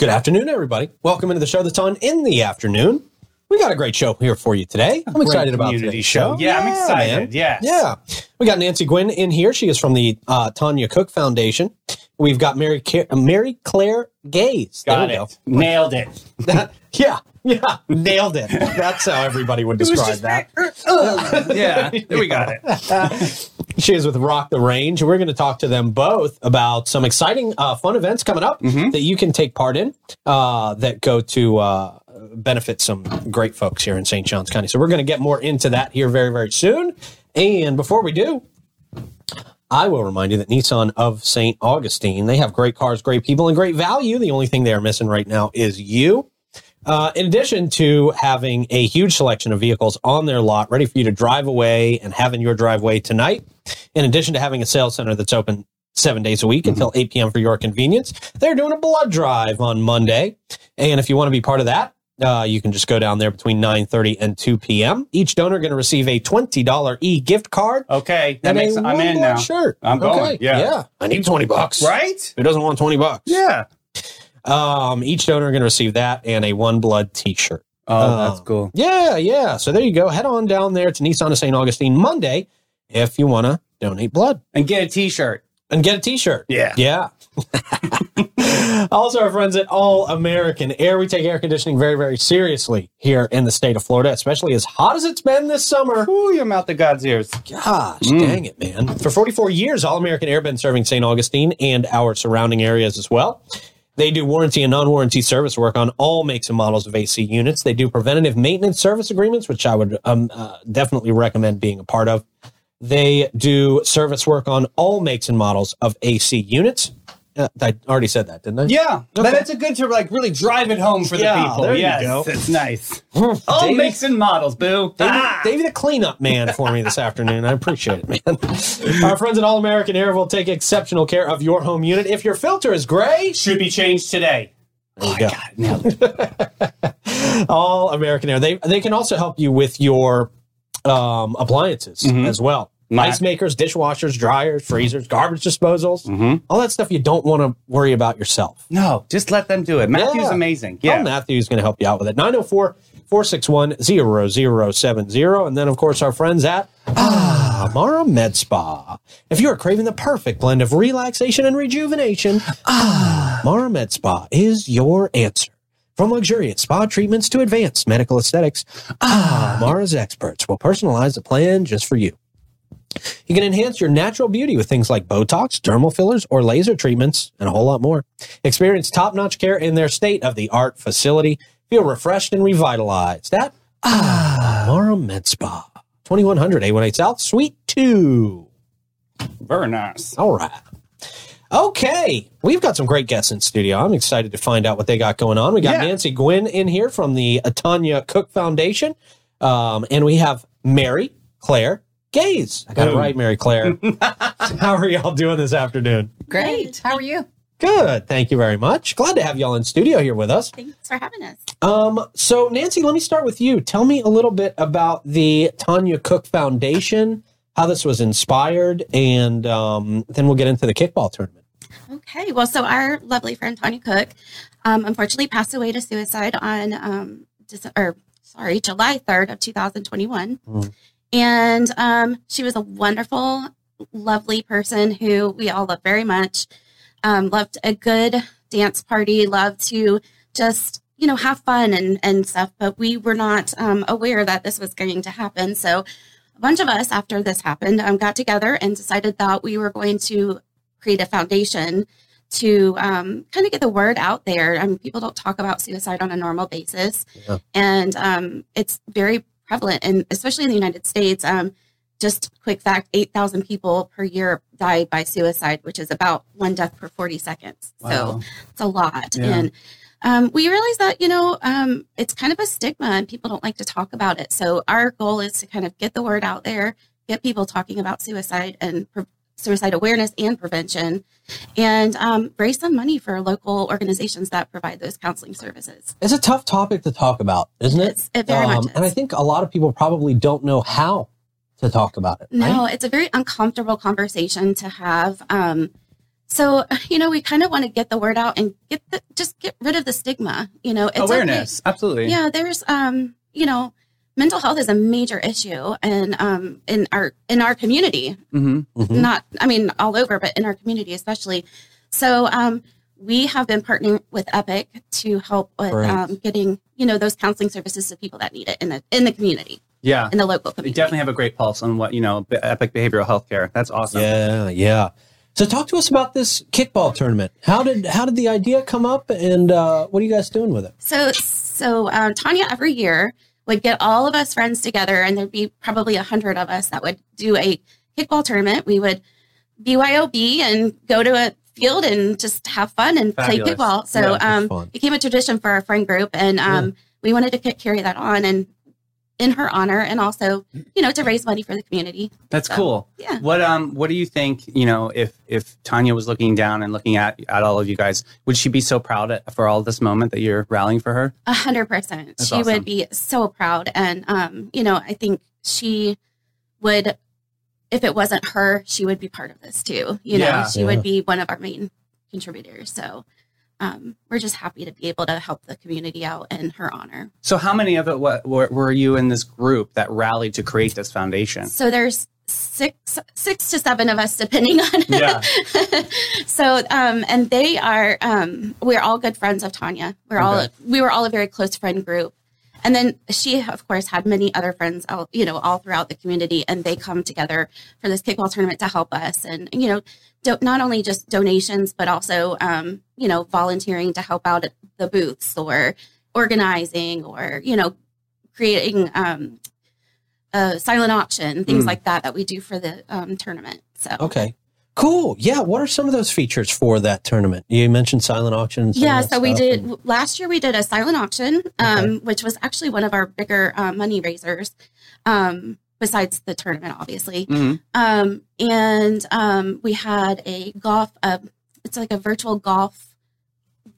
Good afternoon, everybody. Welcome into the show that's on in the afternoon. We got a great show here for you today. I'm excited about community today's show. show. Yeah, I'm excited. Yeah, Yeah. We got Nancy Guinn in here. She is from the uh, Tonya Kuc Foundation. We've got Mary Ca- uh, Mary Claire Gaze. Got we it. Nailed it. go. yeah. Yeah. Nailed it. That's how everybody would describe that. yeah, there we got it. She is with Rock the Range. We're going to talk to them both about some exciting, uh, fun events coming up Mm-hmm. that you can take part in uh, that go to uh, benefit some great folks here in St. Johns County. So we're going to get more into that here very, very soon. And before we do, I will remind you that Nissan of St. Augustine, they have great cars, great people, and great value. The only thing they are missing right now is you. Uh, in addition to having a huge selection of vehicles on their lot ready for you to drive away and have in your driveway tonight, in addition to having a sales center that's open seven days a week until 8 p.m. for your convenience, they're doing a blood drive on Monday. And if you want to be part of that, uh, you can just go down there between 9.30 and 2 p.m. Each donor going to receive a $20 e-gift card. Okay, that makes I'm in now. Shirt. I'm going. Yeah. Yeah. I need 20 bucks. Right? Who doesn't want 20 bucks? Yeah. Um, each donor going to receive that and a one blood t-shirt. Oh, that's cool. Yeah, yeah. So there you go. Head on down there to Nissan of St. Augustine Monday if you want to donate blood And get a T-shirt. and get a t-shirt. Yeah. Yeah. also, our friends at All American Air, we take air conditioning very, very seriously here in the state of Florida, especially as hot as it's been this summer. Ooh, your mouth to God's ears. Gosh, dang it, man. For 44 years, All American Air been serving St. Augustine and our surrounding areas as well. They do warranty and non warranty service work on all makes and models of AC units. They do preventative maintenance service agreements, which I would um, uh, definitely recommend being a part of. They do service work on all makes and models of AC units. Uh, I already said that, didn't I? Yeah, but it's a good to like really drive it home for the Yeah, people. there you go. it's nice. all Davey- makes and models, boo. Davey, Ah! Davey the cleanup man for me this afternoon. I appreciate it, man. Our friends at All American Air will take exceptional care of your home unit. If your filter is gray, Should be changed today. there you go. God, nailed it. All American Air. They they can also help you with your um, appliances as well. My- Ice makers, dishwashers, dryers, freezers, garbage disposals, all that stuff you don't want to worry about yourself. No, just let them do it. Matthew's Yeah. amazing. Yeah. Yeah. Matthew is going to help you out with it. 904 461 0070. And then, of course, our friends at Ah, Mara Med Spa. If you are craving the perfect blend of relaxation and rejuvenation, Ah, Mara Med Spa is your answer. From luxurious spa treatments to advanced medical aesthetics, Ah, Mara's experts will personalize a plan just for you. You can enhance your natural beauty with things like Botox, dermal fillers, or laser treatments, and a whole lot more. Experience top notch care in their state of the art facility. Feel refreshed and revitalized at Ah, Mara Med Spa. 2100 A1A South, Suite 2. Very nice. All right. Okay. We've got some great guests in studio. I'm excited to find out what they got going on. We got Yeah. Nancy Guinn in here from the Tonya Kuc Foundation. Um, and we have Mary Claire Gaze. I got it right, Mary Claire. How are y'all doing this afternoon? Great. How are you? Good. Thank you very much. Glad to have y'all in studio here with us. Thanks for having us. Um, so Nancy, let me start with you. Tell me a little bit about the Tonya Kuc Foundation, how this was inspired, and um, then we'll get into the kickball tournament. Okay. Well, so our lovely friend Tonya Kuc, um, unfortunately passed away to suicide on, um, Dece- or sorry, July third of two thousand twenty-one, Mm. And um, she was a wonderful, lovely person who we all love very much. Um, loved a good dance party. Loved to just you know have fun and and stuff. But we were not um, aware that this was going to happen. So a bunch of us after this happened um, got together and decided that we were going to create a foundation to um, kind of get the word out there. I mean, people don't talk about suicide on a normal basis, Yeah. and um, it's very prevalent, and especially in the United States. Um, just quick fact: eight thousand people per year die by suicide, which is about one death per forty seconds. Wow. So it's a lot, Yeah. and um, we realize that you know um, it's kind of a stigma, and people don't like to talk about it. So our goal is to kind of get the word out there, get people talking about suicide and pre- suicide awareness and prevention, and um, raise some money for local organizations that provide those counseling services. It's a tough topic to talk about, isn't it? Um, It's- it very much is. And I think a lot of people probably don't know how to talk about it. No, right? it's a very uncomfortable conversation to have. Um, So, you know, we kind of want to get the word out and get the, just get rid of the stigma, you know, it's okay. Awareness. Absolutely. Yeah, there's um, you know, mental health is a major issue and um in our in our community. hmm Mhm. Not I mean all over, but in our community especially. So, um we have been partnering with Epic to help with Great. um, getting, you know, those counseling services to people that need it in the in the community, Yeah. in the local You community. definitely have a great pulse on what, you know, epic behavioral health care. That's awesome. Yeah, yeah. So talk to us about this kickball tournament. How did how did the idea come up, and uh, what are you guys doing with it? So, so um, Tonya every year would get all of us friends together, and there'd be probably a hundred of us that would do a kickball tournament. We would BYOB and go to a field and just have fun and Fabulous. play kickball. So, Yeah, um, became a tradition for our friend group, and um, we wanted to carry that on and in her honor, and also, you know, to raise money for the community. That's So, cool. yeah. What um what do you think, you know, if if Tonya was looking down and looking at at all of you guys, would she be so proud at, for all this moment that you're rallying for her? A hundred percent. She awesome. would be so proud. And um, you know, I think she would if it wasn't her, she would be part of this too. You know, she Yeah. would be one of our main contributors. So um, we're just happy to be able to help the community out in her honor. So how many of it what, were, were you in this group that rallied to create this foundation? So there's six six to seven of us depending on Yeah. so um and they are um we're all good friends of Tonya. We're all we were all a very close friend group. And then she of course had many other friends out, you know, all throughout the community and they come together for this kickball tournament to help us and you know, do, not only just donations but also um, you know, volunteering to help out at the booths or organizing or, you know, creating um a silent auction, things Mm. like that that we do for the um, tournament. So Okay, cool. Yeah, what are some of those features for that tournament? You mentioned silent auction. and some yeah, so we did and- last year. We did a silent auction, um, which was actually one of our bigger uh, money raisers, um, besides the tournament, obviously. Mhm. Um, and um, we had a golf. Uh, it's like a virtual golf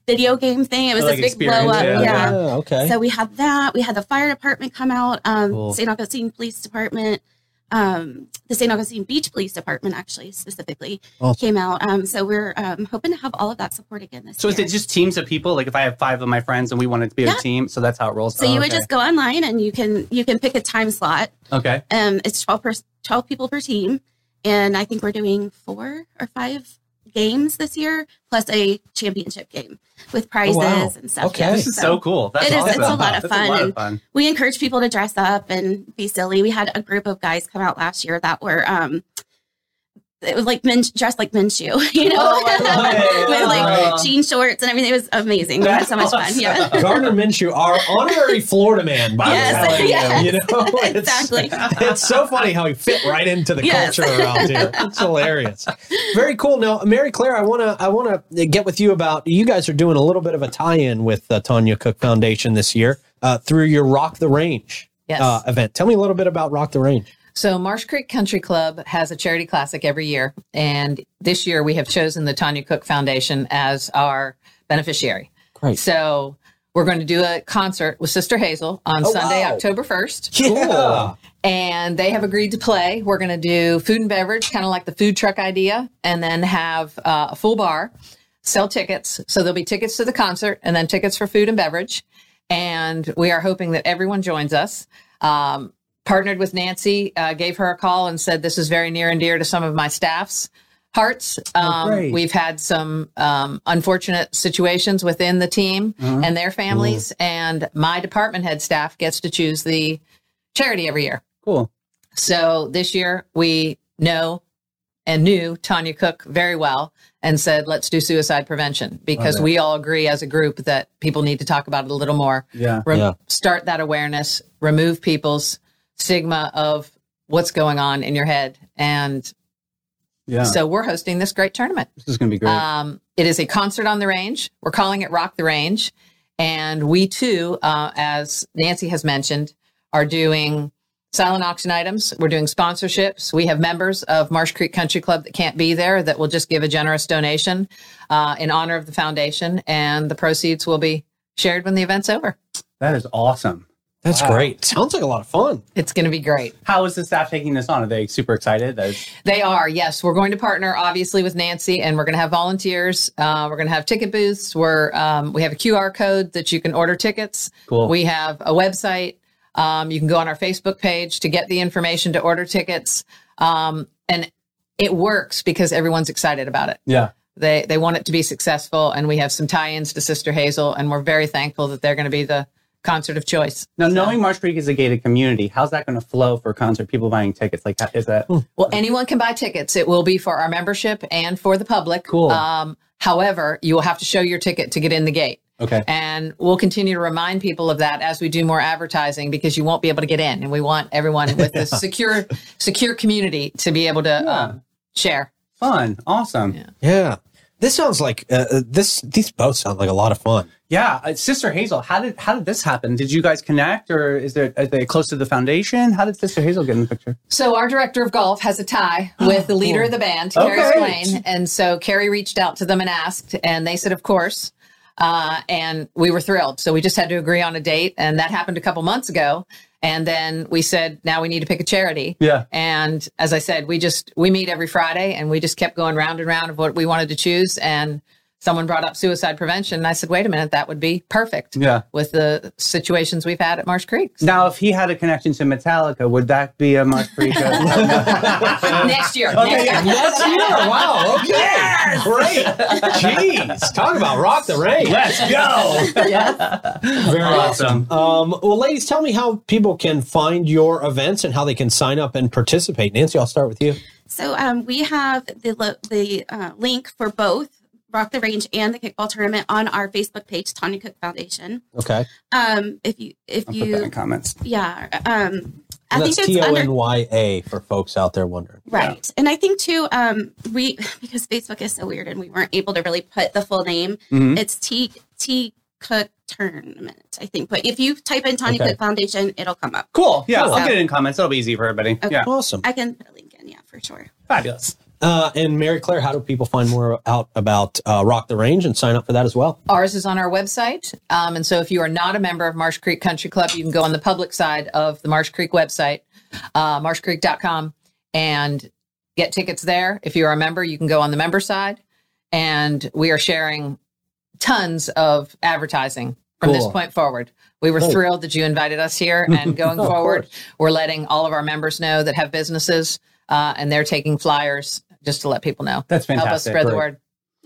video game thing. It was Like this big blow up. yeah. Yeah. Yeah, okay. So we had that. We had the fire department come out. Um, Cool. St. Augustine Police Department. Um, the St. Augustine Beach Police Department actually specifically Awesome. came out. Um, so we're um, hoping to have all of that support again this So year. is it just teams of people? Like if I have five of my friends and we wanted to be Yeah. a team, so that's how it rolls. So Oh, you would just go online and you can you can pick a time slot. okay. Um, it's twelve per, twelve people per team, and I think we're doing four or five games this year, plus a championship game with prizes wow. and stuff. Okay. Yeah, This is so cool. That's It is- awesome. it's a lot of That's fun, A lot of and- fun. we encourage people to dress up and be silly. We had a group of guys come out last year that were um it was like men dressed like Minshew, you know, Oh, I love it. with like jean shorts and everything. It was amazing. We had so much fun. Yeah. Gardner Minshew, our honorary Florida man, by Yes, the way. yes. You know, it's, Exactly. It's so funny how he fit right into the Yes. culture around here. It's hilarious. Very cool. Now, Mary Claire, I want to I want to get with you about you guys are doing a little bit of a tie-in with the Tonya Kuc Foundation this year uh, through your Rock the Range Yes. uh, event. Tell me a little bit about Rock the Range. So Marsh Creek Country Club has a charity classic every year, and this year we have chosen the Tonya Kuc Foundation as our beneficiary. Great. So we're going to do a concert with Sister Hazel on Oh, Sunday, wow. October first, Yeah. and they have agreed to play. We're going to do food and beverage, kind of like the food truck idea, and then have uh, a full bar, sell tickets. So there'll be tickets to the concert, and then tickets for food and beverage. And we are hoping that everyone joins us. Um, partnered with Nancy, uh, gave her a call and said, This is very near and dear to some of my staff's hearts. Um, great. we've had some um, unfortunate situations within the team and their families, and my department head staff gets to choose the charity every year. Cool. So this year we know and knew Tonya Kuc very well and said, let's do suicide prevention because Love we all agree as a group that people need to talk about it a little more. Yeah. Rem- Yeah. Start that awareness, remove people's stigma of what's going on in your head. And Yeah. so we're hosting this great tournament. this is gonna be great. Um, it is a concert on the range. We're calling it Rock the Range. And we too, uh, as Nancy has mentioned, are doing silent auction items. We're doing sponsorships. We have members of Marsh Creek Country Club that can't be there that will just give a generous donation uh, in honor of the foundation. And the proceeds will be shared when the event's over. that is awesome. That's Wow. great. Sounds like a lot of fun. It's going to be great. How is the staff taking this on? Are they super excited? That's- They are, yes. We're going to partner obviously with Nancy, and we're going to have volunteers. Uh, we're going to have ticket booths. We're um, we have a QR code that you can order tickets. Cool. We have a website. Um, you can go on our Facebook page to get the information to order tickets, um, and it works because everyone's excited about it. yeah. They they want it to be successful, and we have some tie-ins to Sister Hazel, and we're very thankful that they're going to be the concert of choice. Now, knowing Marsh Creek is a gated community, how's that going to flow for concert? People buying tickets, like, is that? Well, anyone can buy tickets. It will be for our membership and for the public. Cool. Um, however, you will have to show your ticket to get in the gate. Okay. And we'll continue to remind people of that as we do more advertising because you won't be able to get in, and we want everyone with a secure, secure community to be able to um, share. Fun. Awesome. Yeah. Yeah. This sounds like uh, uh, this. These both sound like a lot of fun. Uh, Sister Hazel, how did how did this happen? Did you guys connect, or is there are they close to the foundation? How did Sister Hazel get in the picture? So our director of golf has a tie with the leader of the band, Okay. Carrie Swain, and so Carrie reached out to them and asked, and they said, of course. Uh, and we were thrilled. So we just had to agree on a date, and that happened a couple months ago. And then we said, now we need to pick a charity. Yeah. And as I said, we just we meet every Friday, and we just kept going round and round of what we wanted to choose. And someone brought up suicide prevention, and I said, wait a minute, that would be perfect. Yeah. With the situations we've had at Marsh Creek. Now, if he had a connection to Metallica, would that be a Marsh Creek? next year. Okay, next year. Yes, yeah. Wow. Okay. Great. Jeez. Talk about rock the rain. Let's go. yeah. Very Awesome. Um, well, ladies, tell me how people can find your events and how they can sign up and participate. Nancy, I'll start with you. So um, we have the lo- the uh, link for both Rock the Range and the kickball tournament on our Facebook page, Tonya Kuc Foundation. Okay. Um, if you if I'll put that you in comments. yeah, um, I that's think T it's O under N Y A for folks out there wondering. right, and I think too um, we because Facebook is so weird and we weren't able to really put the full name. Mhm. It's T T Cook Tournament, I think. But if you type in Tonya Okay. Kuc Foundation, it'll come up. Cool. Yeah, Cool. I'll get it in comments. That'll be easy for everybody. Okay. Yeah. Awesome. I can put a link in, yeah, for sure. Fabulous. Uh, and Mary Claire, how do people find more out about uh, Rock the Range and sign up for that as well? Ours is on our website. Um, and so if you are not a member of Marsh Creek Country Club, you can go on the public side of the Marsh Creek website, uh, marshcreek.com, and get tickets there. If you're a member, you can go on the member side. And we are sharing tons of advertising from this point forward. We were Cool. thrilled that you invited us here. And going Of forward, we're letting all of our members know that have businesses uh, and they're taking flyers just to let people know. That's fantastic. Help us spread the word.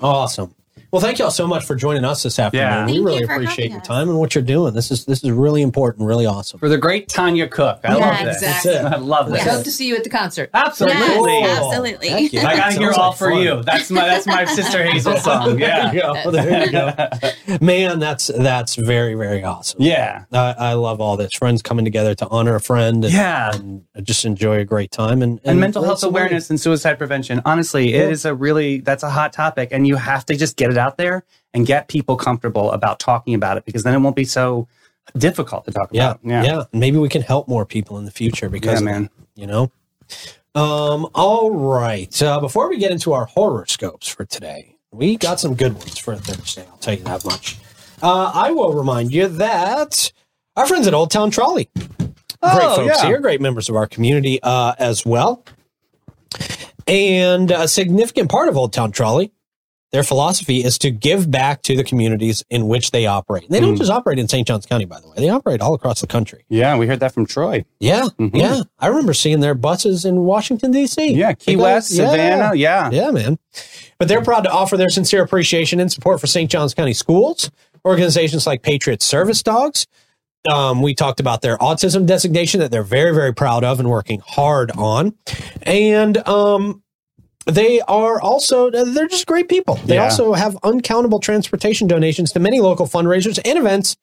Awesome. Well, thank y'all so much for joining us this afternoon. Yeah. We Thank really you appreciate your time and what you're doing. This is this is really important, really awesome. For the great Tonya Kuc. I Yeah, love this. exactly. That's it. I love We this. hope to see you at the concert. Absolutely. Yes, absolutely. Heck yeah. I gotta hear Sounds all like for fun. you. That's my that's my sister Hazel song. There you Yeah. go. There you go. Man, that's that's very very awesome. Yeah. I, I love all this. Friends coming together to honor a friend. And, Yeah. and just enjoy a great time and And mental health awareness and suicide prevention. Honestly, it Yeah. is a really that's a hot topic and you have to just get it out there and get people comfortable about talking about it because then it won't be so difficult to talk Yeah, about. yeah, Yeah. Maybe we can help more people in the future because Yeah, man. you know. Um. All right. Uh, before we get into our horoscopes for today, we got some good ones for Thursday. I'll tell you that much. Uh, I will remind you that our friends at Old Town Trolley, great Oh, folks yeah. here, great members of our community uh, as well, and a significant part of Old Town Trolley. Their philosophy is to give back to the communities in which they operate. They don't Mm. just operate in St. Johns County, by the way. They operate all across the country. Yeah, we heard that from Troy. Yeah, Mhm. yeah. I remember seeing their buses in Washington D.C. Yeah, Key West, yeah. Savannah. Yeah. Yeah, man. But they're proud to offer their sincere appreciation and support for St. Johns County schools, organizations like Patriot Service Dogs. Um, we talked about their autism designation that they're very, very proud of and working hard on. And um, they are also, they're just great people. They Yeah. also have uncountable transportation donations to many local fundraisers and events.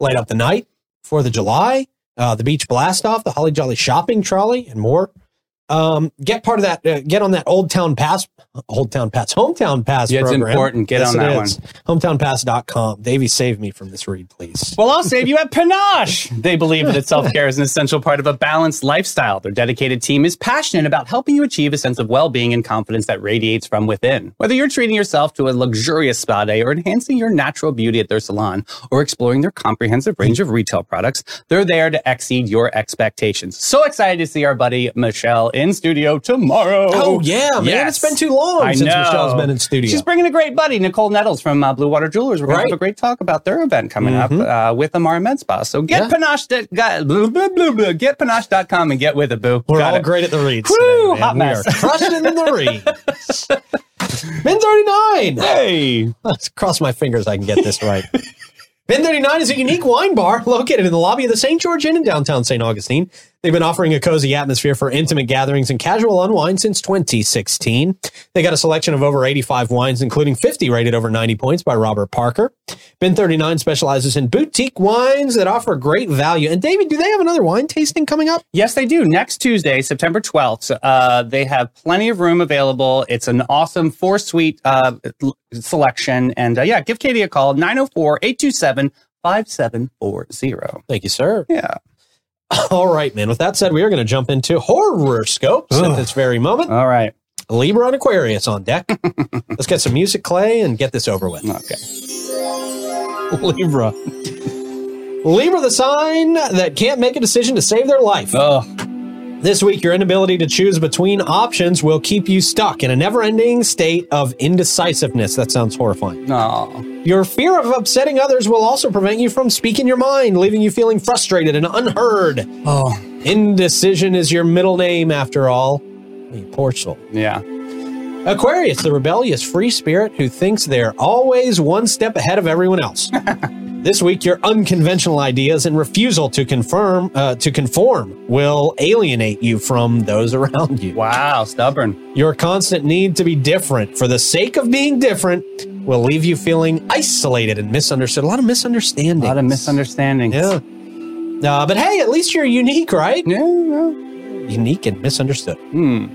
Light Up the Night, Fourth of July, uh, the Beach Blast Off, the Holly Jolly Shopping Trolley, and more. Um, get part of that. Uh, get on that Old Town Pass, Old Town Pass, Hometown Pass. Yeah, it's program. important. Get on it that is. Hometownpass.com. Davey, save me from this read, please. Well, I'll save you at Panache. They believe that self care is an essential part of a balanced lifestyle. Their dedicated team is passionate about helping you achieve a sense of well being and confidence that radiates from within. Whether you're treating yourself to a luxurious spa day or enhancing your natural beauty at their salon or exploring their comprehensive range of retail products, they're there to exceed your expectations. So excited to see our buddy Michelle in studio tomorrow. Oh yeah, man! Yes. It's been too long I since know. Michelle's been in studio. She's bringing a great buddy, Nicole Nettles from uh, Blue Water Jewelers. We're going Right. to have a great talk about their event coming up uh, with Amara Med Spa. So get Yeah. panache, got- blah, blah, blah, blah, get panache.com and get with it, boo. We're Got all it. great at the reads. Woo, hot we mess. are crushing the reads. Bin 39. Hey. Let's cross my fingers I can get this right. Bin 39 is a unique wine bar located in the lobby of the St. George Inn in downtown St. Augustine. They've been offering a cozy atmosphere for intimate gatherings and casual unwind since 2016. They got a selection of over 85 wines, including 50 rated over 90 points by Robert Parker. Bin 39 specializes in boutique wines that offer great value. And David, do they have another wine tasting coming up? Yes, they do. Next Tuesday, September 12th, uh, they have plenty of room available. It's an awesome four suite uh, selection. And uh, yeah, give Katie a call, 904 827 5740. Thank you, sir. Yeah. All right, man. With that said, we are going to jump into horoscopes at this very moment. All right. Libra and Aquarius on deck. Let's get some music, Clay, and get this over with. Okay. Libra. Libra, the sign that can't make a decision to save their life. Oh, This week, your inability to choose between options will keep you stuck in a never ending state of indecisiveness. That sounds horrifying. no. Your fear of upsetting others will also prevent you from speaking your mind, leaving you feeling frustrated and unheard. Oh, Indecision is your middle name, after all. You poor soul. yeah. Aquarius, the rebellious free spirit who thinks they're always one step ahead of everyone else. this week, your unconventional ideas and refusal to confirm uh, to conform will alienate you from those around you. Wow, stubborn. Your constant need to be different for the sake of being different will leave you feeling isolated and misunderstood. A lot of misunderstanding. A lot of misunderstandings. Yeah. Uh, but hey, at least you're unique, right? Yeah, yeah. Unique and misunderstood. Hmm.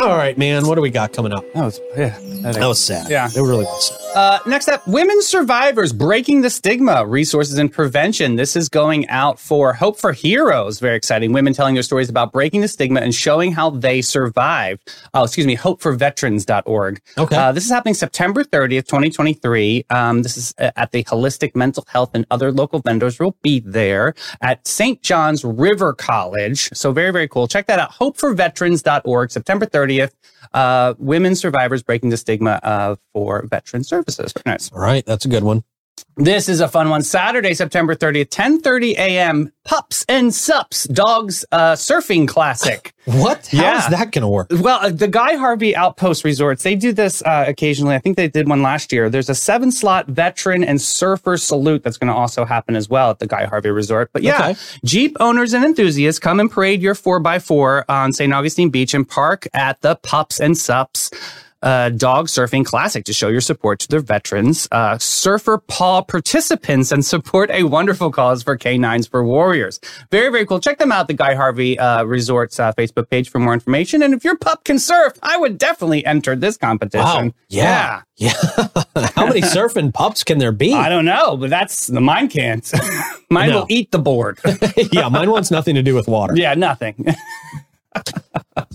All right, man. What do we got coming up? That was, yeah. That was sad. Yeah. It really was sad. Uh, next up, women survivors breaking the stigma, resources and prevention. This is going out for Hope for Heroes. Very exciting. Women telling their stories about breaking the stigma and showing how they survived. Oh, excuse me, hopeforveterans.org. Okay. Uh, this is happening September 30th, 2023. Um, this is uh, at the Holistic Mental Health and other local vendors will be there at St. John's River College. So very, very cool. Check that out. Hopeforveterans.org, September 30th. Uh, women survivors breaking the stigma uh, for veteran services. Very nice. All right, that's a good one. This is a fun one. Saturday, September 30th, 10:30 a.m. Pups and Sups Dogs uh, Surfing Classic. What? How is Yeah. that going to work? Well, uh, the Guy Harvey Outpost Resorts, they do this uh, occasionally. I think they did one last year. There's a seven slot veteran and surfer salute that's going to also happen as well at the Guy Harvey Resort. But yeah, Okay. Jeep owners and enthusiasts come and parade your 4x4 on St. Augustine Beach and park at the Pups and Sups. Uh, dog surfing classic to show your support to their veterans, uh, surfer paw participants, and support a wonderful cause for canines for warriors. Very, very cool. Check them out, the Guy Harvey uh, Resorts uh, Facebook page for more information. And if your pup can surf, I would definitely enter this competition. Wow. Yeah. Yeah. How many surfing pups can there be? I don't know, but that's the mine can't. mine No. will eat the board. yeah, mine wants nothing to do with water. yeah, nothing.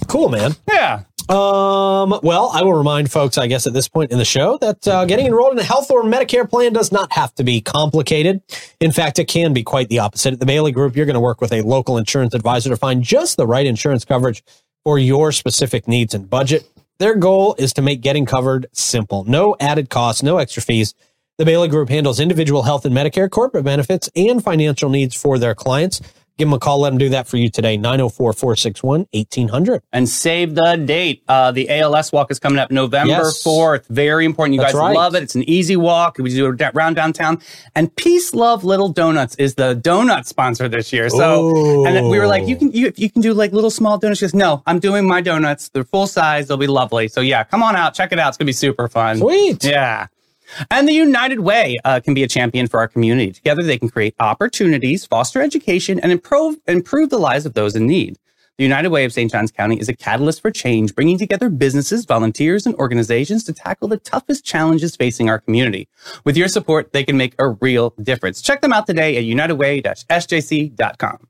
Cool, man. yeah. Um, well, I will remind folks, I guess, at this point in the show that uh, getting enrolled in a health or Medicare plan does not have to be complicated. In fact, it can be quite the opposite. At the Bailey Group, you're going to work with a local insurance advisor to find just the right insurance coverage for your specific needs and budget. Their goal is to make getting covered simple. No added costs, no extra fees. The Bailey Group handles individual health and Medicare corporate benefits and financial needs for their clients. Give them a call. Let them do that for you today. 904 461 1800. and save the date. Uh, the ALS walk is coming up November Yes. 4th. Very important. You That's guys right. love it. It's an easy walk. We do it around downtown. And Peace Love Little Donuts is the donut sponsor this year. So, and we were like, you can, you, you can do like little small donuts. She goes, no, I'm doing my donuts. They're full size. They'll be lovely. So yeah, come on out. Check it out. It's going to be super fun. Sweet. Yeah. And the United Way uh, can be a champion for our community. Together, they can create opportunities, foster education, and improve improve the lives of those in need. The United Way of St. Johns County is a catalyst for change, bringing together businesses, volunteers, and organizations to tackle the toughest challenges facing our community. With your support, they can make a real difference. Check them out today at unitedway-sjc.com.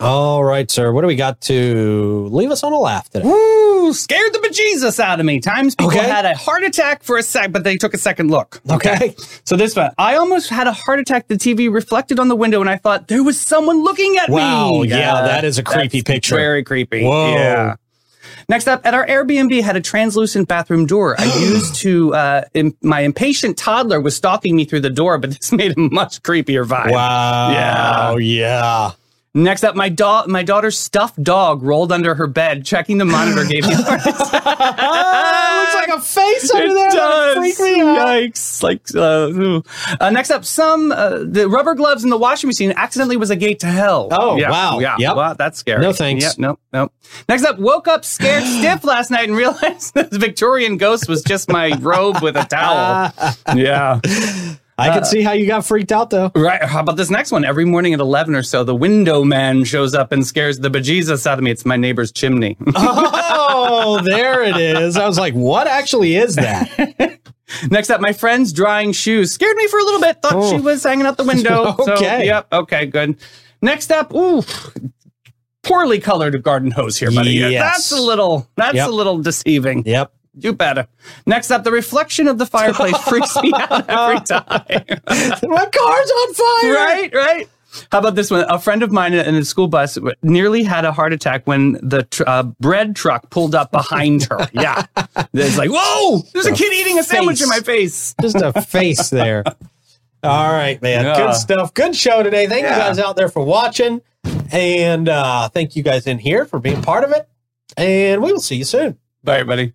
All right, sir. What do we got to leave us on a laugh today? Woo! Scared the bejesus out of me. Times people Okay. had a heart attack for a sec, but they took a second look. Okay. So this one, I almost had a heart attack. The TV reflected on the window, and I thought there was someone looking at Wow, me. Wow. Yeah, that is a creepy picture. Very creepy. Whoa. Yeah. Next up, at our Airbnb had a translucent bathroom door. I used to, uh, im- my impatient toddler was stalking me through the door, but this made a much creepier vibe. Wow. Yeah. Oh yeah. Next up, my dog, my daughter's stuffed dog rolled under her bed. Checking the monitor gave me a heart attack. looks like a face under It there. does. Freak me out. Yikes! Like, uh, uh, next up, some uh, the rubber gloves in the washing machine accidentally was a gate to hell. Oh, yeah, wow. Yeah, Yep. wow, that's scary. No thanks. Yep, nope, nope. Next up, woke up scared stiff last night and realized this Victorian ghost was just my robe with a towel. yeah. I Uh, can see how you got freaked out though. Right. How about this next one? Every morning at 11 or so, the window man shows up and scares the bejesus out of me. It's my neighbor's chimney. Oh, there it is. I was like, what actually is that? Next up, my friend's drying shoes scared me for a little bit. Thought Oh. she was hanging out the window. So, Okay. yep. Okay. Good. Next up, ooh, poorly colored garden hose here, buddy. Yes. That's a little. That's Yep. a little deceiving. Yep. Do better. Next up, the reflection of the fireplace freaks me out every time. My car's on fire. right. Right. How about this one? A friend of mine in a school bus nearly had a heart attack when the tr- uh, bread truck pulled up behind her. Yeah. It's like, whoa, there's a kid eating a sandwich face. in my face. Just a face there. All right, man. Yeah. Good stuff. Good show today. Thank you guys out there for watching. And uh, thank you guys in here for being part of it. And we will see you soon. Bye, everybody.